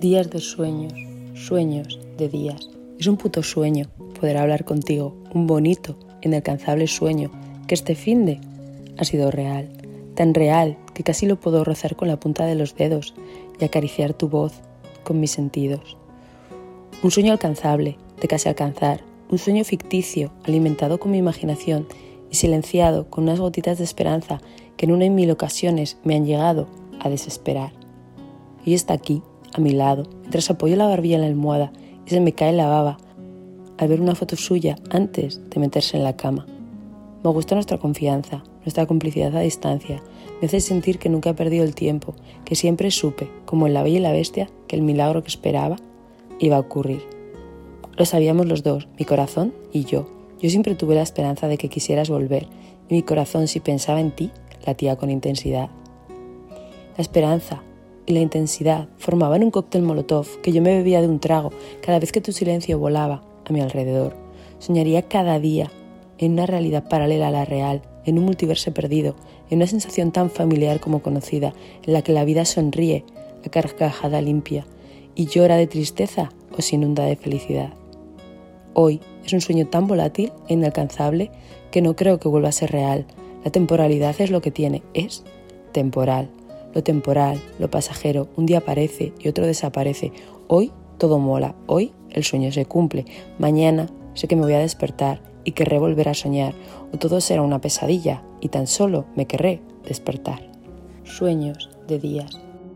Días de sueños, sueños de días. Es un puto sueño poder hablar contigo, un bonito, inalcanzable sueño que este fin de ha sido real, tan real que casi lo puedo rozar con la punta de los dedos y acariciar tu voz con mis sentidos. Un sueño alcanzable, de casi alcanzar, un sueño ficticio, alimentado con mi imaginación y silenciado con unas gotitas de esperanza que en una y mil ocasiones me han llegado a desesperar. Y está aquí, a mi lado, mientras apoyo la barbilla en la almohada y se me cae la baba al ver una foto suya antes de meterse en la cama. Me gusta nuestra confianza, nuestra complicidad a distancia. Me hace sentir que nunca he perdido el tiempo, que siempre supe, como en La Bella y la Bestia, que el milagro que esperaba iba a ocurrir. Lo sabíamos los dos, mi corazón y yo. Yo siempre tuve la esperanza de que quisieras volver, y mi corazón, si pensaba en ti, latía con intensidad. La esperanza y la intensidad formaban un cóctel molotov que yo me bebía de un trago cada vez que tu silencio volaba a mi alrededor. Soñaría cada día en una realidad paralela a la real, en un multiverso perdido, en una sensación tan familiar como conocida, en la que la vida sonríe a carcajada limpia y llora de tristeza o se inunda de felicidad. Hoy es un sueño tan volátil e inalcanzable que no creo que vuelva a ser real. La temporalidad es lo que tiene, es temporal. Lo temporal, lo pasajero, un día aparece y otro desaparece. Hoy todo mola, hoy el sueño se cumple, mañana sé que me voy a despertar y querré volver a soñar, o todo será una pesadilla y tan solo me querré despertar. Sueños de días